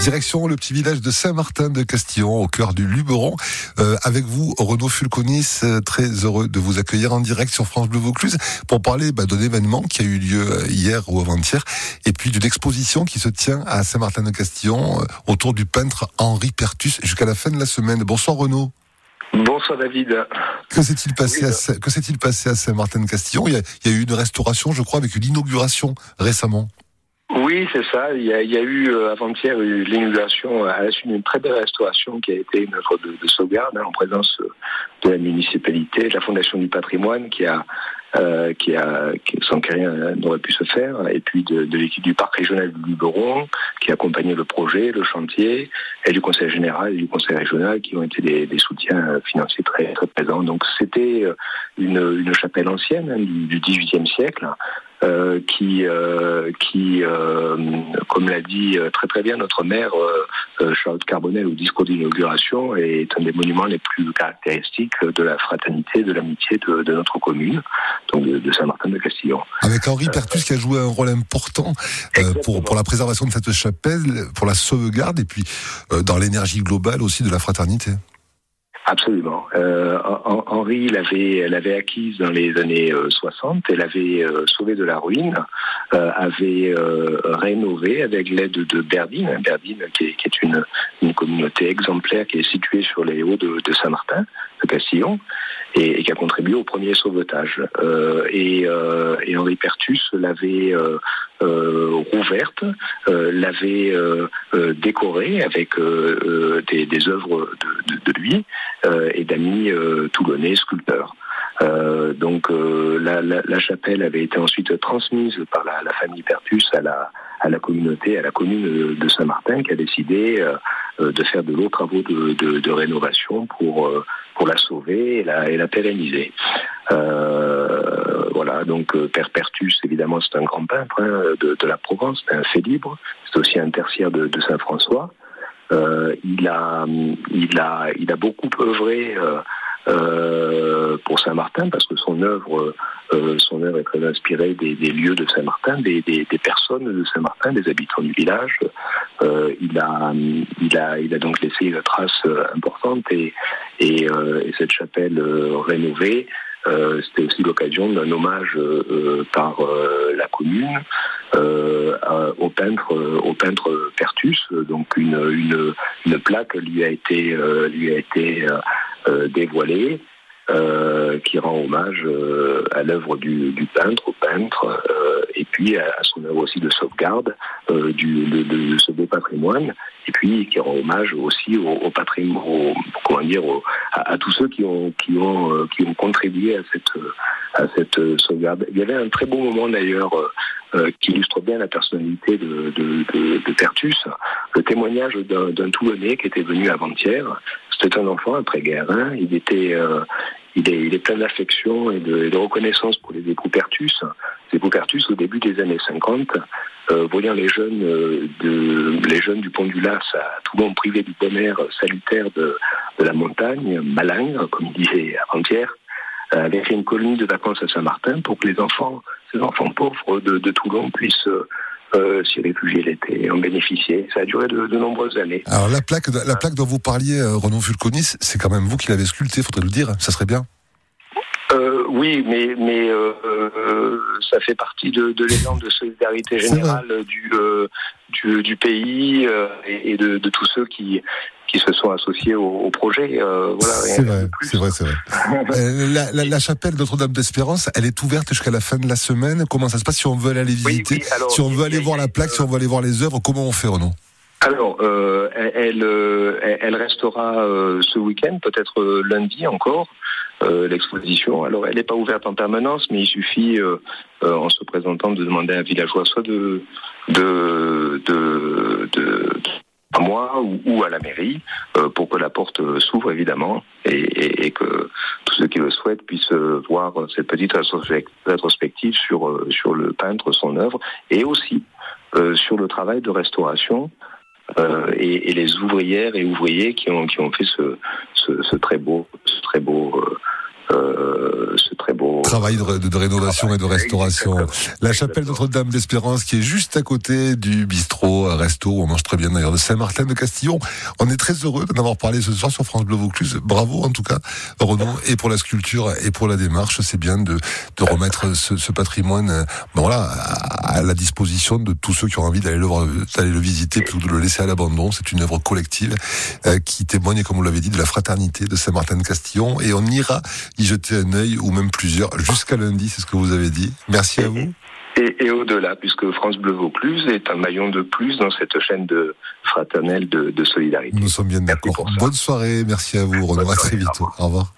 Direction le petit village de Saint-Martin de Castillon, au cœur du Luberon. Euh, avec vous, Renaud Fulconis, euh, très heureux de vous accueillir en direct sur France Bleu Vaucluse pour parler bah, d'un événement qui a eu lieu euh, hier ou avant-hier, et puis d'une exposition qui se tient à Saint-Martin de Castillon autour du peintre Henri Pertus jusqu'à la fin de la semaine. Bonsoir Renaud. Bonsoir David. Que s'est-il passé, à, à Saint-Martin-de-Castillon il, il, y a eu une restauration, je crois, avec une inauguration récemment. Oui, c'est ça. Il y a, eu euh, avant-hier l'inauguration à la suite d'une très belle restauration qui a été une œuvre de, sauvegarde hein, en présence de la municipalité, de la Fondation du patrimoine qui a euh, qui a sans que rien n'aurait pu se faire, et puis de, l'équipe du parc régional du Luberon qui a accompagné le projet, le chantier, et du conseil général et du conseil régional qui ont été des, soutiens financiers très, très présents. Donc c'était une, chapelle ancienne hein, du, du XVIIIe siècle euh, qui, euh, qui euh, comme l'a dit très très bien notre maire Charlotte Carbonel au discours d'inauguration, est un des monuments les plus caractéristiques de la fraternité, de l'amitié de, de, notre commune, donc de, de Castillon. Avec Henri Pertus qui a joué un rôle important pour, pour la préservation de cette chapelle, pour la sauvegarde et puis dans l'énergie globale aussi de la fraternité. Absolument. Euh, Henri l'avait, l'avait acquise dans les années 60, euh, elle avait euh, sauvé de la ruine, avait rénové avec l'aide de Berdine, Berdine qui est, une, communauté exemplaire qui est située sur les hauts de, Saint-Martin, Castillon, et, qui a contribué au premier sauvetage. et, et Henri Pertus l'avait rouverte, l'avait décorée avec des, œuvres de, lui. Euh, et d'amis euh, toulonnais, sculpteurs. Euh, donc la, chapelle avait été ensuite transmise par la, famille Pertus à la communauté, à la commune de Saint-Martin, qui a décidé de faire de lourds travaux de, de, rénovation pour pour la sauver et la, et la pérenniser. voilà, donc Père Pertus, évidemment, c'est un grand peintre hein, de, de, la Provence, c'est un fait libre, c'est aussi un tertiaire de, Saint-François. Euh, il a, il a, il a beaucoup œuvré. Euh, euh, pour Saint-Martin parce que son œuvre, son œuvre est très inspirée des, lieux de Saint-Martin, des, personnes de Saint-Martin, des habitants du village. il a, il a, il a donc laissé une trace importante et, et, et cette chapelle rénovée euh, c'était aussi l'occasion d'un hommage euh, euh, par la commune au peintre, au peintre Pertus. Donc une, une, une plaque lui a été, lui a été dévoilée. Euh, qui rend hommage euh, à l'œuvre du, peintre, au peintre, euh, et puis à, son œuvre aussi de sauvegarde du, de, ce beau patrimoine, et puis qui rend hommage aussi au, patrimoine, comment dire, à, tous ceux qui ont qui ont qui ont contribué à cette à cette sauvegarde. Il y avait un très beau moment d'ailleurs. qui illustre bien la personnalité de, de Pertus, le témoignage d'un Toulonnais qui était venu avant-hier. C'était un enfant après-guerre. Il était, est, il est plein d'affection et de, reconnaissance pour les époux Pertus. Les époux Pertus, au début des années 50, euh, voyant les jeunes, euh, les jeunes du Pont du Las à Toulon privés du bon air salutaire de, la montagne, malingre, comme il disait avant-hier, euh, avait fait une colonie de vacances à Saint-Martin pour que les enfants, ces enfants pauvres de Toulon puissent euh, s'y réfugier l'été et en bénéficier. Ça a duré de, de, nombreuses années. Alors la plaque, la plaque dont vous parliez, euh, Renaud Fulconis, c'est quand même vous qui l'avez sculptée, faudrait le dire, ça serait bien. Euh, oui, mais mais euh, euh ça fait partie de, de l'élan de solidarité générale du, euh, du, du pays et, et de, de, tous ceux qui qui se sont associés au, au projet. Voilà, c'est vrai, c'est vrai, c'est vrai. la, la, la, chapelle Notre-Dame d'Espérance, elle est ouverte jusqu'à la fin de la semaine. Comment ça se passe si on veut aller visiter, oui, oui, alors, si on veut aller voir la plaque, si on veut aller voir les œuvres, comment on fait, Renaud? Alors, elle, elle, restera ce week-end, peut-être lundi encore, euh, l'exposition. Alors, elle n'est pas ouverte en permanence, mais il suffit, en se présentant, de demander à un villageois soit de, de, de, de à moi ou, à la mairie euh, pour que la porte s'ouvre évidemment et, que tous ceux qui le souhaitent puissent voir cette petite rétrospective sur le peintre, son œuvre et aussi euh, sur le travail de restauration euh, et, les ouvrières et ouvriers qui ont qui ont fait ce, ce, ce très beau ce très beau euh, ce très beau travail de, rénovation et de restauration. La chapelle Notre-Dame d'Espérance qui est juste à côté du bistrot, resto où on mange très bien d'ailleurs de Saint-Martin de Castillon. On est très heureux d'en avoir parlé ce soir sur France Bleu Vaucluse. Bravo en tout cas, Renaud, et pour la sculpture et pour la démarche. C'est bien de, de remettre ce, ce patrimoine, euh, ben voilà, à, la disposition de tous ceux qui ont envie d'aller le, d'aller le visiter plutôt que de le laisser à l'abandon. C'est une œuvre collective euh, qui témoigne, comme vous l'avez dit, de la fraternité de Saint-Martin de Castillon. Et on ira y jeter un œil ou même plusieurs jusqu'à lundi, c'est ce que vous avez dit. Merci à vous. Et, au-delà, puisque France Bleu Vaucluse est un maillon de plus dans cette chaîne de fraternelle de, solidarité. Nous sommes bien d'accord. Bonne soirée, merci à vous, Renaud. À très vite. Au revoir.